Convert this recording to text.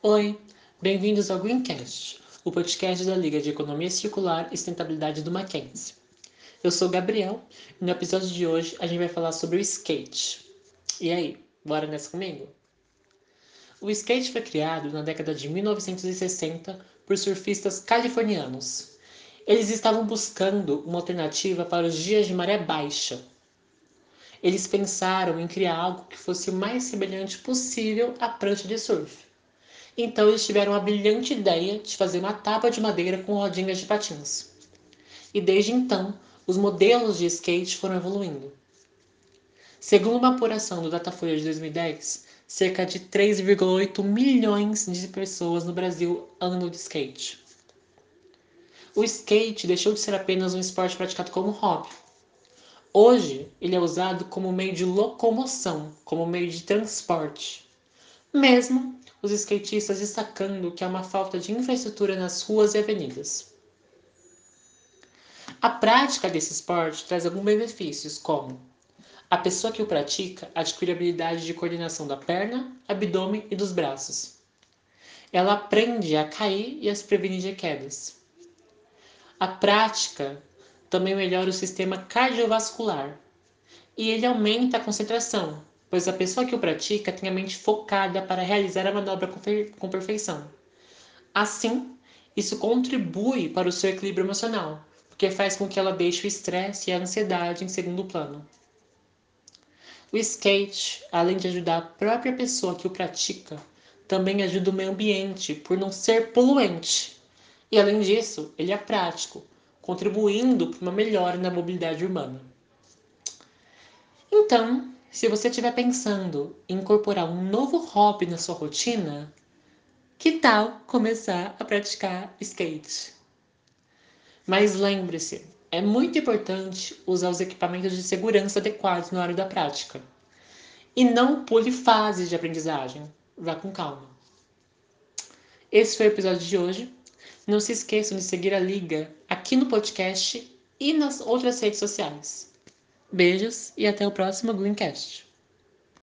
Oi, bem-vindos ao Greencast, o podcast da Liga de Economia Circular e Sustentabilidade do Mackenzie. Eu sou o Gabriel e no episódio de hoje a gente vai falar sobre o skate. E aí, bora nessa comigo? O skate foi criado na década de 1960 por surfistas californianos. Eles estavam buscando uma alternativa para os dias de maré baixa. Eles pensaram em criar algo que fosse o mais semelhante possível à prancha de surf então eles tiveram a brilhante ideia de fazer uma tábua de madeira com rodinhas de patins. E desde então, os modelos de skate foram evoluindo. Segundo uma apuração do Datafolha de 2010, cerca de 3,8 milhões de pessoas no Brasil andam de skate. O skate deixou de ser apenas um esporte praticado como hobby. Hoje, ele é usado como meio de locomoção, como meio de transporte. Mesmo os skatistas destacando que há uma falta de infraestrutura nas ruas e avenidas. A prática desse esporte traz alguns benefícios, como a pessoa que o pratica adquire habilidade de coordenação da perna, abdômen e dos braços. Ela aprende a cair e a se prevenir de quedas. A prática também melhora o sistema cardiovascular e ele aumenta a concentração, pois a pessoa que o pratica tem a mente focada para realizar a manobra com perfeição. Assim, isso contribui para o seu equilíbrio emocional, porque faz com que ela deixe o estresse e a ansiedade em segundo plano. O skate, além de ajudar a própria pessoa que o pratica, também ajuda o meio ambiente por não ser poluente. E além disso, ele é prático, contribuindo para uma melhora na mobilidade urbana. Então, se você estiver pensando em incorporar um novo hobby na sua rotina, que tal começar a praticar skate? Mas lembre-se, é muito importante usar os equipamentos de segurança adequados na hora da prática. E não pule fases de aprendizagem. Vá com calma. Esse foi o episódio de hoje. Não se esqueçam de seguir a Liga aqui no podcast e nas outras redes sociais. Beijos e até o próximo Greencast.